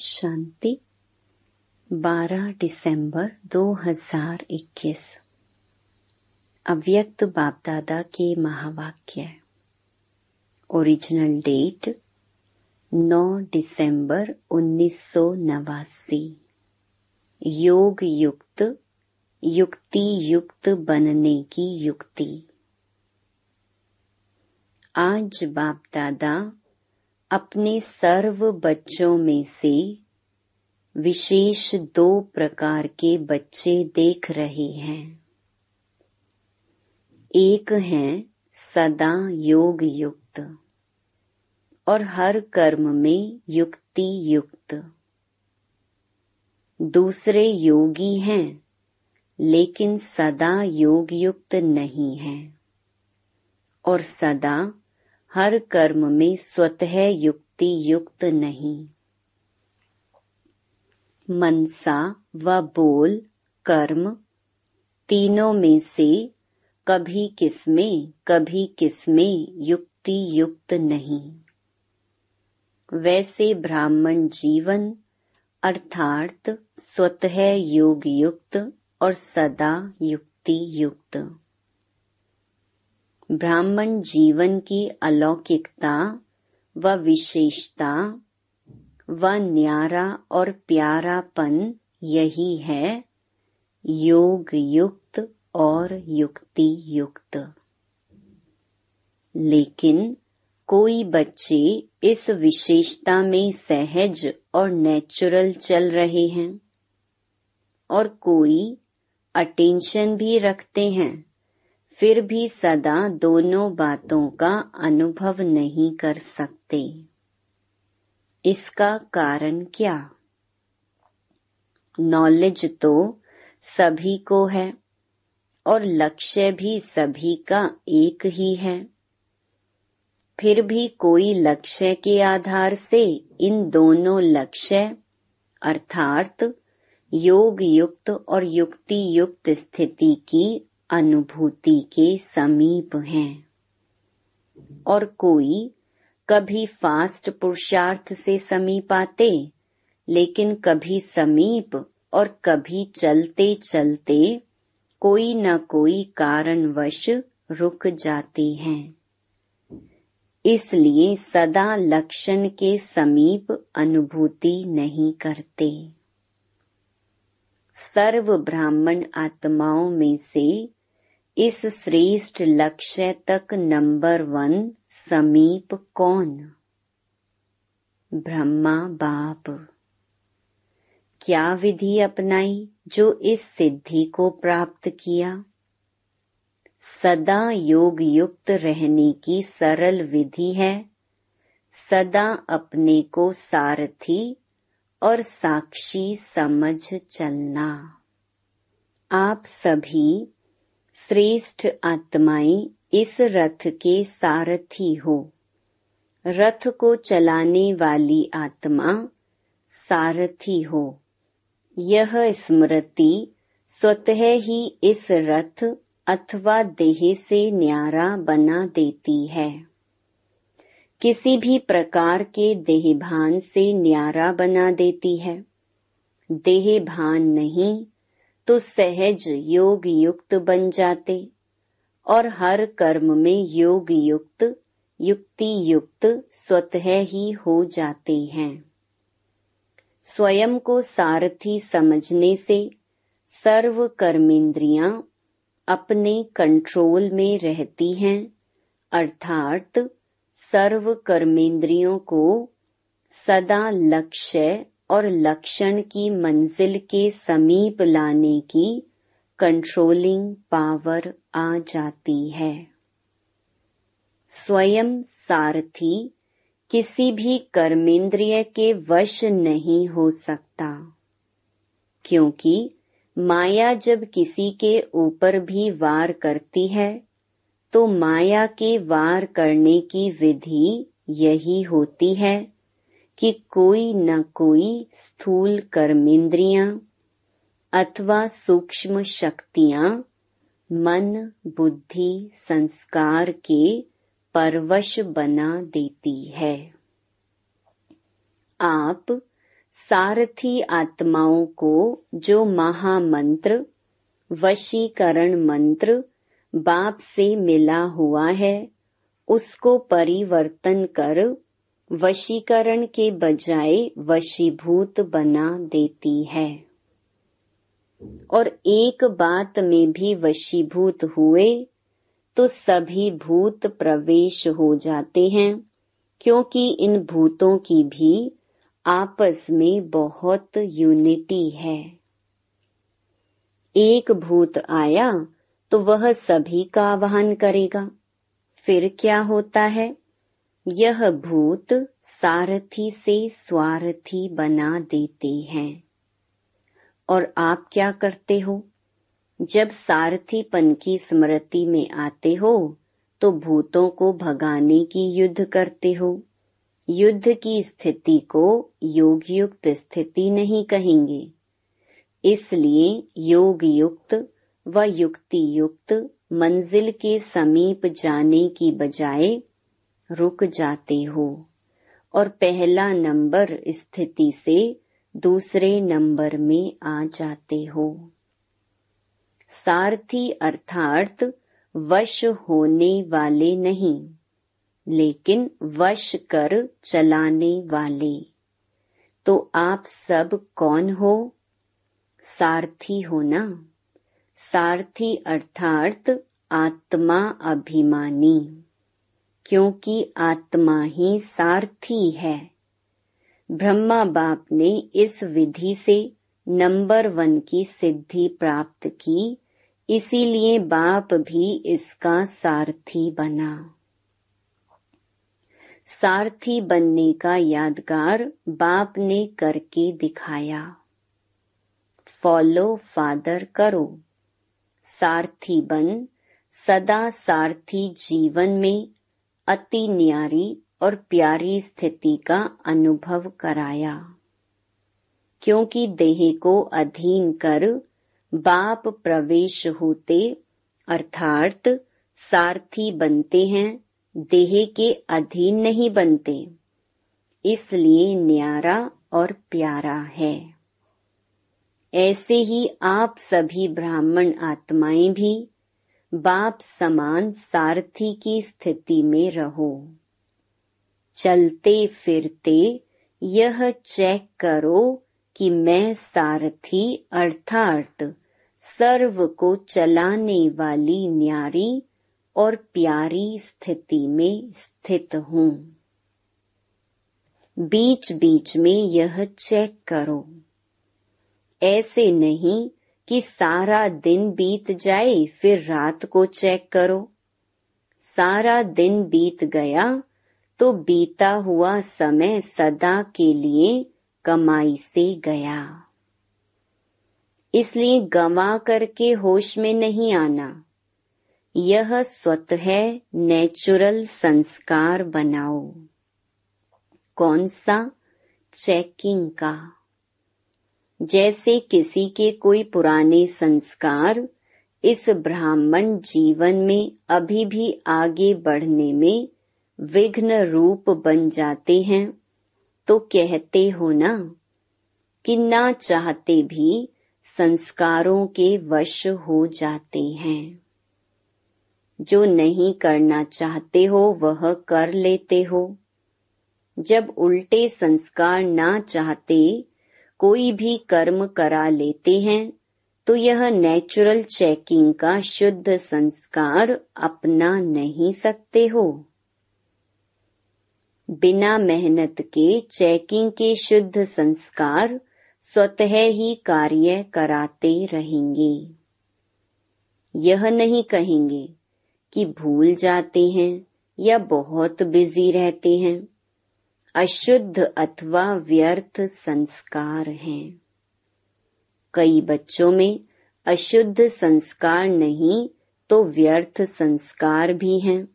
शांति 12 दिसंबर 2021 अव्यक्त बापदादा के महावाक्य ओरिजिनल डेट 9 दिसंबर उन्नीस सौ नवासी। योग युक्त, युक्ति युक्त बनने की युक्ति। आज बाप दादा अपने सर्व बच्चों में से विशेष दो प्रकार के बच्चे देख रहे हैं। एक है सदा योग युक्त और हर कर्म में युक्ति युक्त दूसरे योगी हैं, लेकिन सदा योग युक्त नहीं है और सदा हर कर्म में स्वतः युक्ति युक्त नहीं। मनसा व बोल, कर्म, तीनों में से कभी किसमें कभी किसमें युक्ति युक्त नहीं। वैसे ब्राह्मण जीवन अर्थात स्वतः योग युक्त और सदा युक्ति युक्त। ब्राह्मण जीवन की अलौकिकता व विशेषता व न्यारा और प्यारापन यही है योग युक्त और युक्ति युक्त लेकिन कोई बच्चे इस विशेषता में सहज और नेचुरल चल रहे हैं और कोई अटेंशन भी रखते हैं। फिर भी सदा दोनों बातों का अनुभव नहीं कर सकते। इसका कारण क्या? नॉलेज तो सभी को है और लक्ष्य भी सभी का एक ही है। फिर भी कोई लक्ष्य के आधार से इन दोनों लक्ष्य, अर्थात योग युक्त और युक्ति युक्त स्थिति की अनुभूति के समीप हैं। और कोई कभी फास्ट पुरुषार्थ से समीप आते, लेकिन कभी समीप और कभी चलते चलते कोई न कोई कारणवश रुक जाते हैं। इसलिए सदा लक्षण के समीप अनुभूति नहीं करते। सर्व ब्राह्मण आत्माओं में से इस श्रेष्ठ लक्ष्य तक नंबर वन समीप कौन? ब्रह्मा बाप। क्या विधि अपनाई जो इस सिद्धि को प्राप्त किया? सदा योग युक्त रहने की सरल विधि है। सदा अपने को सारथी और साक्षी समझ चलना। आप सभी श्रेष्ठ आत्माएँ इस रथ के सारथी हो। रथ को चलाने वाली आत्मा सारथी हो। यह स्मृति स्वतः ही इस रथ अथवा देह से न्यारा बना देती है। किसी भी प्रकार के देहभान से न्यारा बना देती है। देह भान नहीं तो सहज योग युक्त बन जाते। और हर कर्म में योग युक्त, युक्ति युक्त स्वतः ही हो जाते हैं। स्वयं को सारथी समझने से सर्व कर्मेंद्रियाँ अपने कंट्रोल में रहती हैं। अर्थात सर्व कर्मेंद्रियों को सदा लक्ष्य और लक्षण की मंजिल के समीप लाने की कंट्रोलिंग पावर आ जाती है। स्वयं सारथी किसी भी कर्मेंद्रिय के वश नहीं हो सकता, क्योंकि माया जब किसी के ऊपर भी वार करती है तो माया के वार करने की विधि यही होती है। कि कोई न कोई स्थूल कर्मेंद्रियाँ अथवा सूक्ष्म शक्तियाँ मन, बुद्धि, संस्कार के परवश बना देती है। आप सारथी आत्माओं को जो महामंत्र, वशीकरण मंत्र, बाप से मिला हुआ है, उसको परिवर्तन कर वशीकरण के बजाय वशीभूत बना देती है। और एक बात में भी वशीभूत हुए तो सभी भूत प्रवेश हो जाते हैं, क्योंकि इन भूतों की भी आपस में बहुत यूनिटी है। एक भूत आया तो वह सभी का आवाहन करेगा। फिर क्या होता है? यह भूत सारथी से स्वार्थी बना देते हैं। और आप क्या करते हो? जब सारथीपन की स्मृति में आते हो तो भूतों को भगाने की युद्ध करते हो। युद्ध की स्थिति को योग युक्त स्थिति नहीं कहेंगे। इसलिए योग युक्त व युक्ति युक्त मंजिल के समीप जाने की बजाय रुक जाते हो। और पहला नंबर स्थिति से दूसरे नंबर में आ जाते हो। सारथी अर्थात वश होने वाले नहीं, लेकिन वश कर चलाने वाले। तो आप सब कौन हो? सारथी हो ना? सारथी अर्थात आत्मा अभिमानी। क्योंकि आत्मा ही सारथी है। ब्रह्मा बाप ने इस विधि से नंबर वन की सिद्धि प्राप्त की, इसीलिए बाप भी इसका सारथी बना। सारथी बनने का यादगार बाप ने करके दिखाया। फॉलो फादर करो। सारथी बन, सदा सारथी जीवन में अति न्यारी और प्यारी स्थिति का अनुभव कराया। क्योंकि देह को अधीन कर बाप प्रवेश होते, अर्थात सारथी बनते हैं, देह के अधीन नहीं बनते। इसलिए न्यारा और प्यारा है। ऐसे ही आप सभी ब्राह्मण आत्माएँ भी बाप समान सारथी की स्थिति में रहो। चलते फिरते यह चेक करो कि मैं सारथी अर्थात सर्व को चलाने वाली न्यारी और प्यारी स्थिति में स्थित हूँ। बीच बीच में यह चेक करो। ऐसे नहीं कि सारा दिन बीत जाए, फिर रात को चेक करो। सारा दिन बीत गया तो बीता हुआ समय सदा के लिए कमाई से गया। इसलिए गवा करके होश में नहीं आना। यह स्वतः नेचुरल संस्कार बनाओ। कौन सा? चेकिंग का। जैसे किसी के कोई पुराने संस्कार, इस ब्राह्मण जीवन में अभी भी आगे बढ़ने में विघ्न रूप बन जाते हैं। तो कहते हो ना कि ना चाहते भी संस्कारों के वश हो जाते हैं। जो नहीं करना चाहते हो, वह कर लेते हो। जब उल्टे संस्कार ना चाहते कोई भी कर्म करा लेते हैं तो यह नेचुरल चेकिंग का शुद्ध संस्कार अपना नहीं सकते हो। बिना मेहनत के चेकिंग के शुद्ध संस्कार स्वतः ही कार्य कराते रहेंगे। यह नहीं कहेंगे कि भूल जाते हैं या बहुत बिज़ी रहते हैं। अशुद्ध अथवा व्यर्थ संस्कार हैं। कई बच्चों में अशुद्ध संस्कार नहीं तो व्यर्थ संस्कार भी हैं।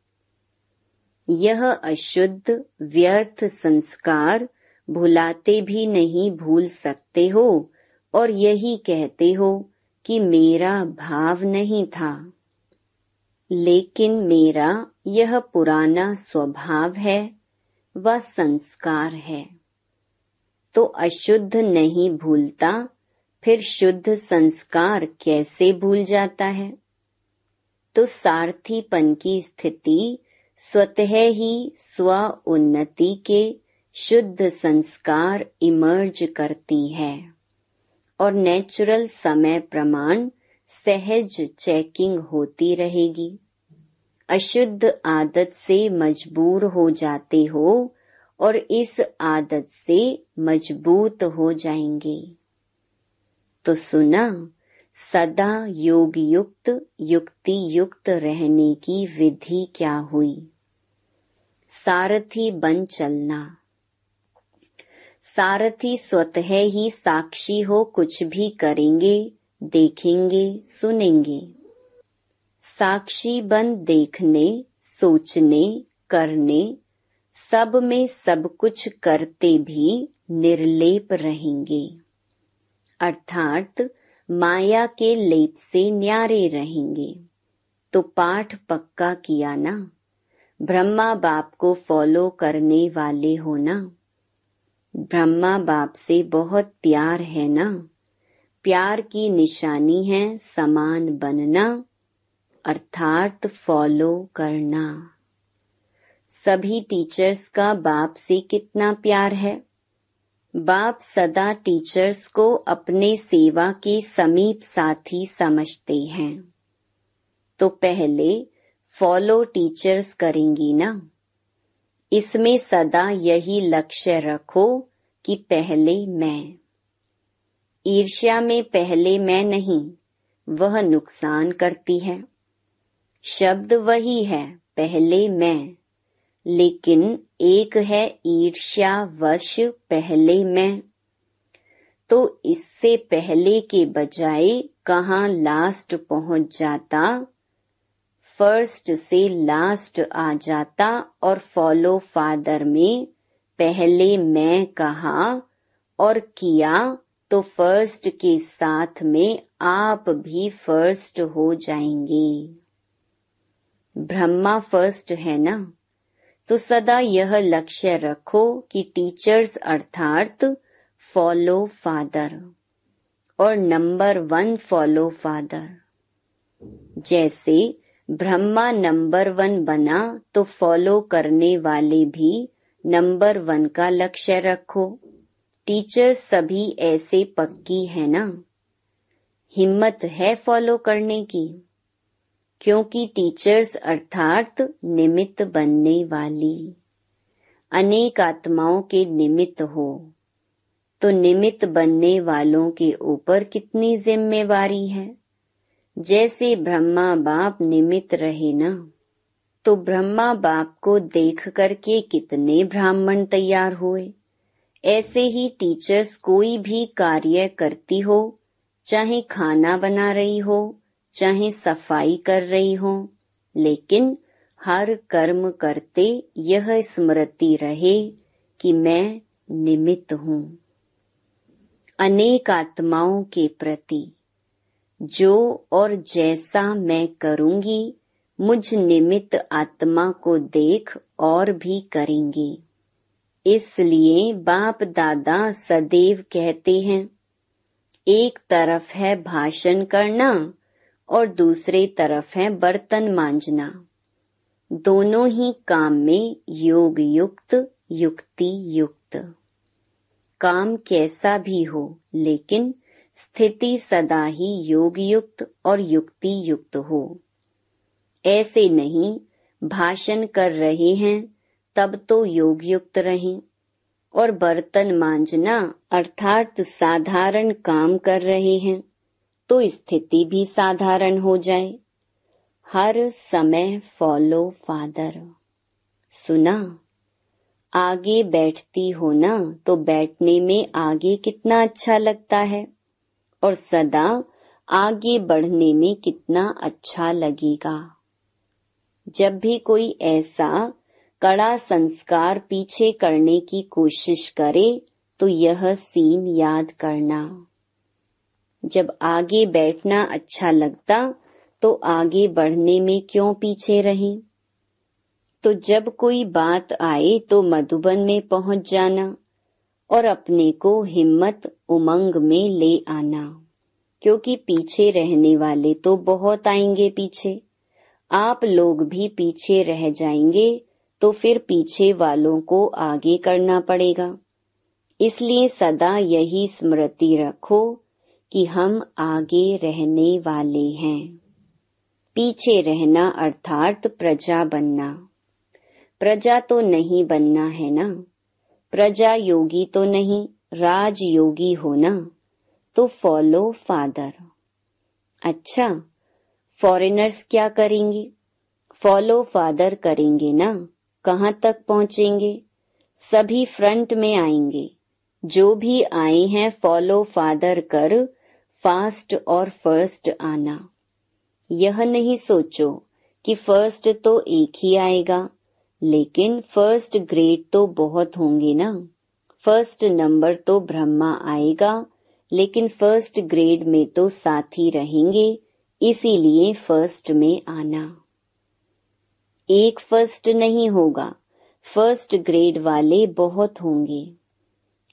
यह अशुद्ध, व्यर्थ संस्कार भुलाते भी नहीं भूल सकते हो, और यही कहते हो कि मेरा भाव नहीं था। लेकिन मेरा यह पुराना स्वभाव है। व संस्कार है। तो अशुद्ध नहीं भूलता, फिर शुद्ध संस्कार कैसे भूल जाता है? तो सारथीपन की स्थिति स्वतः ही स्व उन्नति के शुद्ध संस्कार इमर्ज करती है और नेचुरल समय प्रमाण सहज चेकिंग होती रहेगी। अशुद्ध आदत से मजबूर हो जाते हो और इस आदत से मज़बूत हो जाएँगे। तो सुना, सदा योग युक्त युक्ति युक्त रहने की विधि क्या हुई? सारथी बन चलना। सारथी स्वतः ही साक्षी हो कुछ भी करेंगे, देखेंगे, सुनेंगे। साक्षी बन देखने, सोचने, करने, सब में सब कुछ करते भी निर्लेप रहेंगे। अर्थात माया के लेप से न्यारे रहेंगे। तो पाठ पक्का किया ना? ब्रह्मा बाप को फॉलो करने वाले हो ना? ब्रह्मा बाप से बहुत प्यार है ना? प्यार की निशानी है समान बनना। अर्थात फॉलो करना। सभी टीचर्स का बाप से कितना प्यार है। बाप सदा टीचर्स को अपने सेवा के समीप साथी समझते हैं। तो पहले फॉलो टीचर्स करेंगी ना। इसमें सदा यही लक्ष्य रखो कि पहले मैं। ईर्ष्या में पहले मैं नहीं, वह नुकसान करती है। शब्द वही है, पहले मैं। लेकिन एक है ईर्ष्या वश पहले मैं। तो इससे पहले के बजाय कहा लास्ट पहुँच जाता? फ़र्स्ट से लास्ट आ जाता और फॉलो फादर में, पहले मैं कहा और किया तो फ़र्स्ट के साथ में आप भी फ़र्स्ट हो जाएँगे। ब्रह्मा फ़र्स्ट है ना? तो सदा यह लक्ष्य रखो कि टीचर्स अर्थात फॉलो फादर और नंबर वन फॉलो फादर जैसे ब्रह्मा नंबर वन बना तो फॉलो करने वाले भी नंबर वन का लक्ष्य रखो। टीचर्स सभी ऐसे पक्की है ना? हिम्मत है फॉलो करने की? क्योंकि टीचर्स अर्थात निमित्त बनने वाली। अनेक आत्माओं के निमित्त हो। तो निमित्त बनने वालों के ऊपर कितनी जिम्मेवारी है? जैसे ब्रह्मा बाप निमित्त रहे ना तो ब्रह्मा बाप को देख करके कितने ब्राह्मण तैयार हुए? ऐसे ही टीचर्स कोई भी कार्य करती हो, चाहे खाना बना रही हो चाहे सफ़ाई कर रही हो, लेकिन हर कर्म करते यह स्मृति रहे कि मैं निमित्त हूँ। अनेक आत्माओं के प्रति, जो और जैसा मैं करूँगी, मुझ निमित्त आत्मा को देख और भी करेंगे। इसलिए बाप दादा सदैव कहते हैं, एक तरफ़ है भाषण करना और दूसरे तरफ़ है बर्तन मांजना। दोनों ही काम में योग युक्त, युक्ति युक्त। काम कैसा भी हो, लेकिन स्थिति सदा ही योग युक्त और युक्ति युक्त हो। ऐसे नहीं, भाषण कर रहे हैं, तब तो योग युक्त रहें। और बर्तन मांजना अर्थात साधारण काम कर रहे हैं। तो स्थिति भी साधारण हो जाए। हर समय फॉलो फादर। सुना, आगे बैठती हो ना तो बैठने में आगे कितना अच्छा लगता है। और सदा आगे बढ़ने में कितना अच्छा लगेगा। जब भी कोई ऐसा कड़ा संस्कार पीछे करने की कोशिश करे तो यह सीन याद करना। जब आगे बैठना अच्छा लगता तो आगे बढ़ने में क्यों पीछे रहे? तो जब कोई बात आए तो मधुबन में पहुँच जाना और अपने को हिम्मत उमंग में ले आना। क्योंकि पीछे रहने वाले तो बहुत आएँगे पीछे। आप लोग भी पीछे रह जाएँगे तो फिर पीछे वालों को आगे करना पड़ेगा। इसलिए सदा यही स्मृति रखो कि हम आगे रहने वाले हैं। पीछे रहना अर्थात प्रजा बनना। प्रजा तो नहीं बनना है ना? प्रजा योगी तो नहीं, राजयोगी होना तो फॉलो फादर अच्छा फॉरेनर्स क्या करेंगे? फॉलो फादर करेंगे ना? कहाँ तक पहुँचेंगे? सभी फ्रंट में आएँगे। जो भी आए हैं फॉलो फादर कर फास्ट और फ़र्स्ट आना। यह नहीं सोचो कि फ़र्स्ट तो एक ही आएगा, लेकिन फ़र्स्ट ग्रेड तो बहुत होंगे ना। फ़र्स्ट नंबर तो ब्रह्मा आएगा, लेकिन फ़र्स्ट ग्रेड में तो साथी रहेंगे, इसीलिए फ़र्स्ट में आना। एक फ़र्स्ट नहीं होगा फ़र्स्ट ग्रेड वाले बहुत होंगे।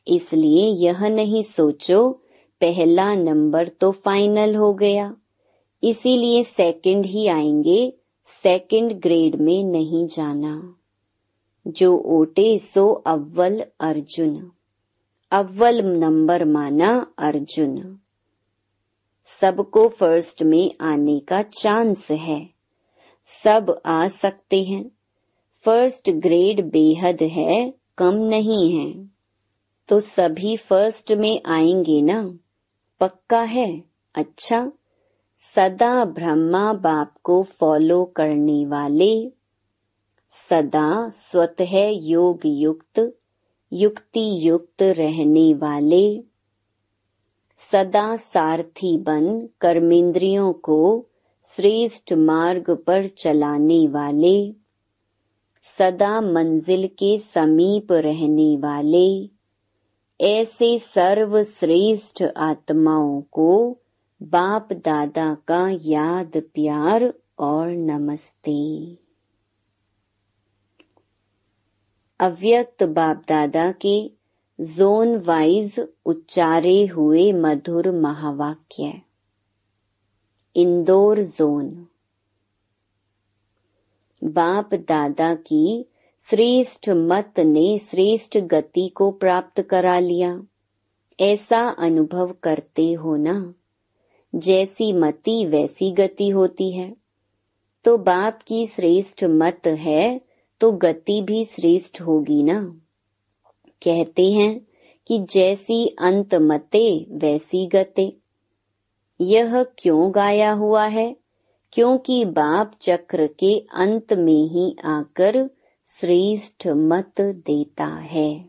इसलिए यह नहीं सोचो पहला नंबर तो फाइनल हो गया। इसीलिए सेकंड ही आएँगे। सेकंड ग्रेड में नहीं जाना। जो ओटे सो अव्वल अर्जुन। अव्वल नंबर माना अर्जुन। सबको फ़र्स्ट में आने का चांस है। सब आ सकते हैं। फ़र्स्ट ग्रेड बेहद है, कम नहीं है। तो सभी फ़र्स्ट में आएँगे ना? पक्का है? अच्छा। सदा ब्रह्मा बाप को फॉलो करने वाले। सदा स्वतः योग युक्त युक्ति युक्त रहने वाले। सदा सारथी बन कर्मेंद्रियों को श्रेष्ठ मार्ग पर चलाने वाले। सदा मंजिल के समीप रहने वाले। ऐसे सर्वश्रेष्ठ आत्माओं को बाप दादा का याद, प्यार और नमस्ते। अव्यक्त बाप दादा के जोन वाइज उच्चारे हुए मधुर महावाक्य। इंदौर जोन। बाप दादा की श्रेष्ठ मत ने श्रेष्ठ गति को प्राप्त करा लिया। ऐसा अनुभव करते हो ना? जैसी मति, वैसी गति होती है। तो बाप की श्रेष्ठ मत है तो गति भी श्रेष्ठ होगी ना? कहते हैं कि जैसी अंत मते, वैसी गते। यह क्यों गाया हुआ है? क्योंकि बाप चक्र के अंत में ही आकर श्रेष्ठ मत देता है।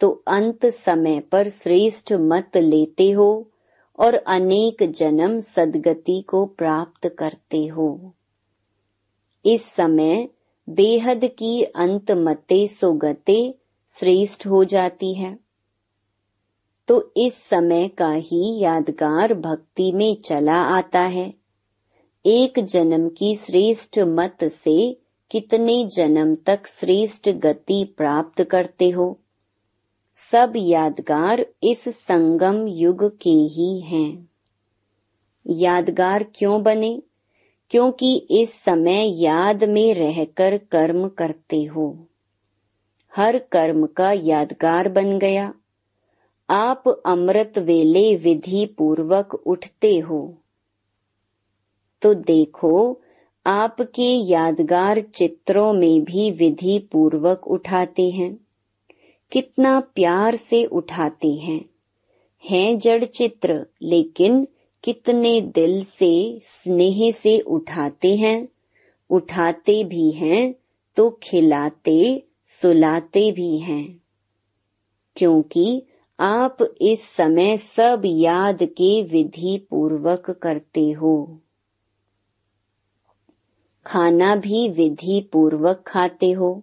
तो अंत समय पर श्रेष्ठ मत लेते हो और अनेक जन्म सदगति को प्राप्त करते हो। इस समय बेहद की अंत मते सुगते श्रेष्ठ हो जाती है। तो इस समय का ही यादगार भक्ति में चला आता है। एक जन्म की श्रेष्ठ मत से कितने जन्म तक श्रेष्ठ गति प्राप्त करते हो? सब यादगार इस संगम युग के ही हैं। यादगार क्यों बने? क्योंकि इस समय याद में रहकर कर्म करते हो। हर कर्म का यादगार बन गया। आप अमृत वेले विधि पूर्वक उठते हो। तो देखो आपके यादगार चित्रों में भी विधि पूर्वक उठाते हैं। कितना प्यार से उठाते हैं। हैं जड़ चित्र, लेकिन कितने दिल से, स्नेह से उठाते हैं। उठाते भी हैं तो खिलाते, सुलाते भी हैं। क्योंकि आप इस समय सब याद के विधि पूर्वक करते हो। खाना भी विधि पूर्वक खाते हो।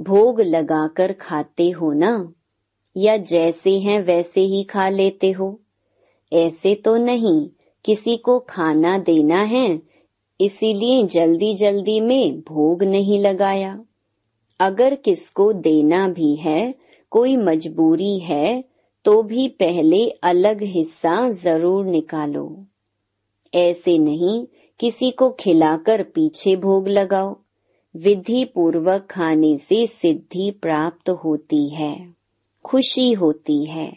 भोग लगाकर खाते हो ना? या जैसे हैं वैसे ही खा लेते हो। ऐसे तो नहीं, किसी को खाना देना है, इसीलिए जल्दी जल्दी में भोग नहीं लगाया। अगर किसको देना भी है, कोई मजबूरी है तो भी पहले अलग हिस्सा ज़रूर निकालो। ऐसे नहीं किसी को खिलाकर पीछे भोग लगाओ। विधि पूर्वक खाने से सिद्धि प्राप्त होती है, खुशी होती है,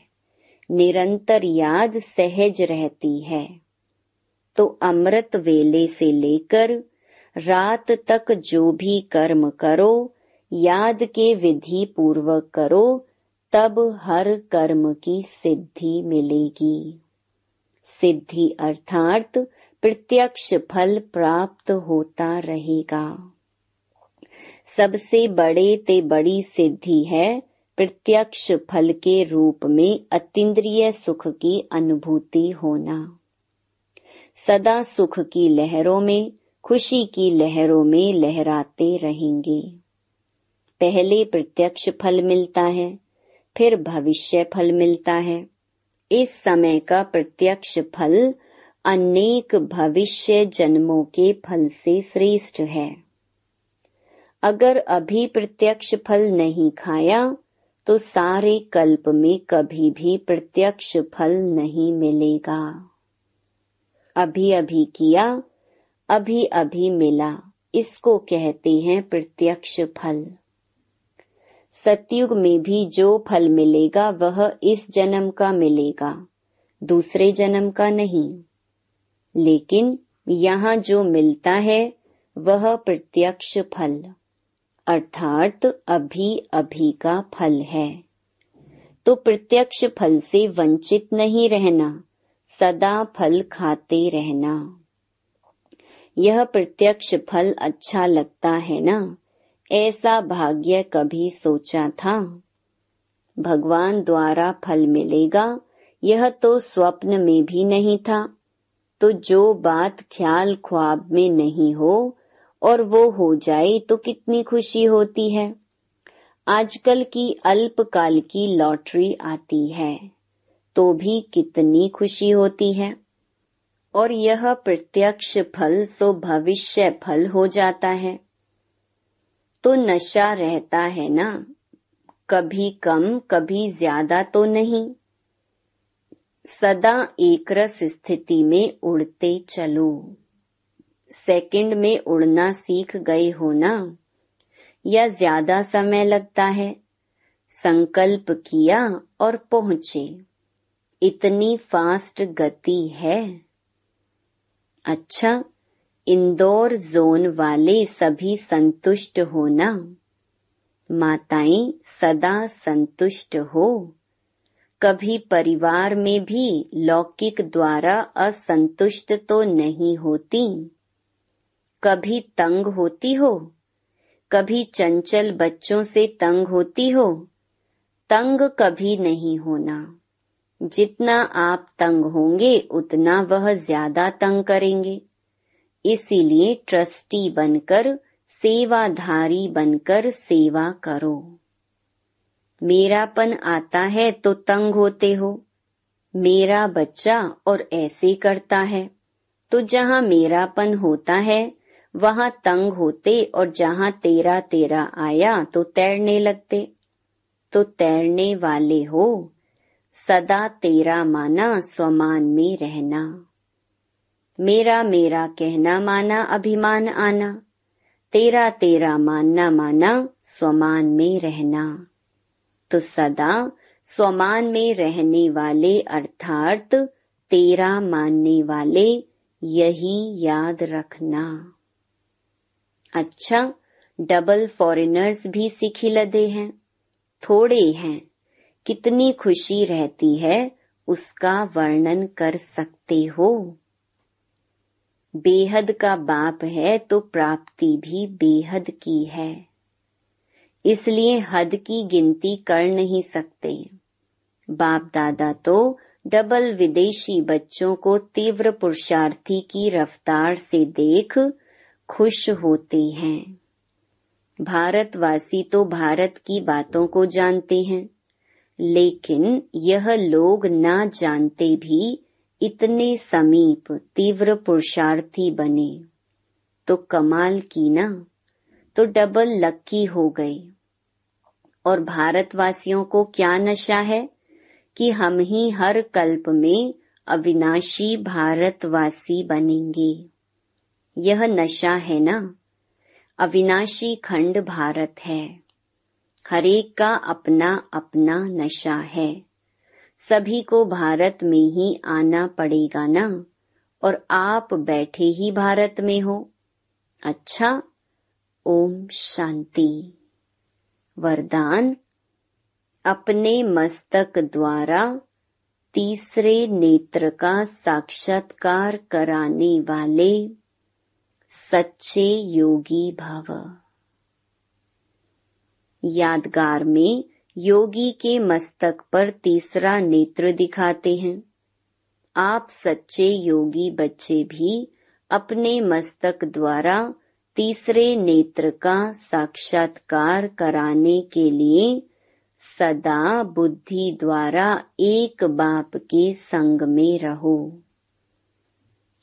निरंतर याद सहज रहती है। तो अमृत वेले से लेकर रात तक जो भी कर्म करो, याद के विधि पूर्वक करो, तब हर कर्म की सिद्धि मिलेगी। सिद्धि अर्थात प्रत्यक्ष फल प्राप्त होता रहेगा। सबसे बड़े ते बड़ी सिद्धि है प्रत्यक्ष फल के रूप में अतीन्द्रिय सुख की अनुभूति होना। सदा सुख की लहरों में, खुशी की लहरों में लहराते रहेंगे। पहले प्रत्यक्ष फल मिलता है, फिर भविष्य फल मिलता है। इस समय का प्रत्यक्ष फल अनेक भविष्य जन्मों के फल से श्रेष्ठ है। अगर अभी प्रत्यक्ष फल नहीं खाया तो सारे कल्प में कभी भी प्रत्यक्ष फल नहीं मिलेगा। अभी अभी किया अभी अभी मिला, इसको कहते हैं प्रत्यक्ष फल। सतयुग में भी जो फल मिलेगा, वह इस जन्म का मिलेगा, दूसरे जन्म का नहीं। लेकिन यहाँ जो मिलता है, वह प्रत्यक्ष फल, अर्थात अभी अभी का फल है। तो प्रत्यक्ष फल से वंचित नहीं रहना, सदा फल खाते रहना। यह प्रत्यक्ष फल अच्छा लगता है ना? ऐसा भाग्य कभी सोचा था? भगवान द्वारा फल मिलेगा, यह तो स्वप्न में भी नहीं था। तो जो बात ख्याल ख्वाब में नहीं हो और वो हो जाए तो कितनी खुशी होती है। आजकल की अल्पकाल की लॉटरी आती है तो भी कितनी खुशी होती है। और यह प्रत्यक्ष फल सो भविष्य फल हो जाता है। तो नशा रहता है ना, कभी कम, कभी ज़्यादा तो नहीं। सदा एक रस स्थिति में उड़ते चलो। सेकंड में उड़ना सीख गए हो ना? या ज़्यादा समय लगता है? संकल्प किया और पहुँचे। इतनी फास्ट गति है। अच्छा इंदौर जोन वाले सभी संतुष्ट होना माताएँ, सदा संतुष्ट हो। कभी परिवार में भी लौकिक द्वारा असंतुष्ट तो नहीं होती? कभी तंग होती हो? कभी चंचल बच्चों से तंग होती हो? तंग कभी नहीं होना। जितना आप तंग होंगे, उतना वह ज़्यादा तंग करेंगे। इसीलिए ट्रस्टी बनकर, सेवाधारी बनकर सेवा करो। मेरापन आता है तो तंग होते हो। मेरा बच्चा और ऐसे करता है। तो जहाँ मेरापन होता है, वहाँ तंग होते और जहाँ तेरा तेरा आया तो तैरने लगते। तो तैरने वाले हो, सदा तेरा माना स्वमान में रहना। मेरा मेरा कहना माना अभिमान आना। तेरा तेरा मानना माना स्वमान में रहना। तो सदा स्वमान में रहने वाले अर्थात तेरा मानने वाले यही याद रखना। अच्छा डबल फॉरेनर्स भी सिखी लदे हैं। थोड़े हैं। कितनी खुशी रहती है उसका वर्णन कर सकते हो। बेहद का बाप है तो प्राप्ति भी बेहद की है। इसलिए हद की गिनती कर नहीं सकते। बाप दादा तो डबल विदेशी बच्चों को तीव्र पुरुषार्थी की रफ्तार से देख खुश होते हैं। भारतवासी तो भारत की बातों को जानते हैं, लेकिन यह लोग ना जानते भी इतने समीप तीव्र पुरुषार्थी बने। तो कमाल की ना? तो डबल लक्की हो गए और भारतवासियों को क्या नशा है कि हम ही हर कल्प में अविनाशी भारतवासी बनेंगे? यह नशा है ना? अविनाशी खंड भारत है। हरेक का अपना अपना नशा है। सभी को भारत में ही आना पड़ेगा ना? और आप बैठे ही भारत में हो। अच्छा ओम शांति। वरदान, अपने मस्तक द्वारा तीसरे नेत्र का साक्षात्कार कराने वाले सच्चे योगी भव। यादगार में योगी के मस्तक पर तीसरा नेत्र दिखाते हैं। आप सच्चे योगी बच्चे भी अपने मस्तक द्वारा तीसरे नेत्र का साक्षात्कार कराने के लिए सदा बुद्धि द्वारा एक बाप के संग में रहो।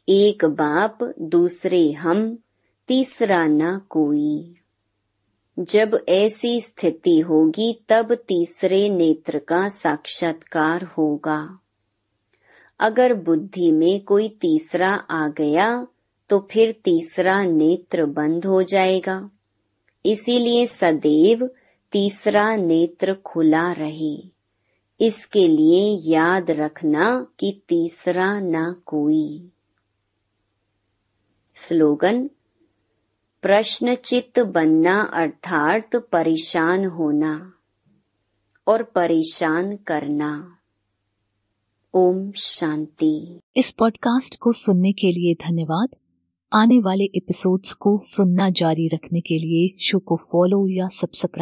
एक बाप दूसरे हम, तीसरा न कोई। जब ऐसी स्थिति होगी, तब तीसरे नेत्र का साक्षात्कार होगा। अगर बुद्धि में कोई तीसरा आ गया तो फिर तीसरा नेत्र बंद हो जाएगा। इसीलिए सदैव तीसरा नेत्र खुला रहे। इसके लिए याद रखना कि तीसरा न कोई। स्लोगन प्रश्नचित बनना अर्थात परेशान होना और परेशान करना। ओम शांति। इस पॉडकास्ट को सुनने के लिए धन्यवाद। आने वाले एपिसोड्स को सुनना जारी रखने के लिए शो को फॉलो या सब्सक्राइब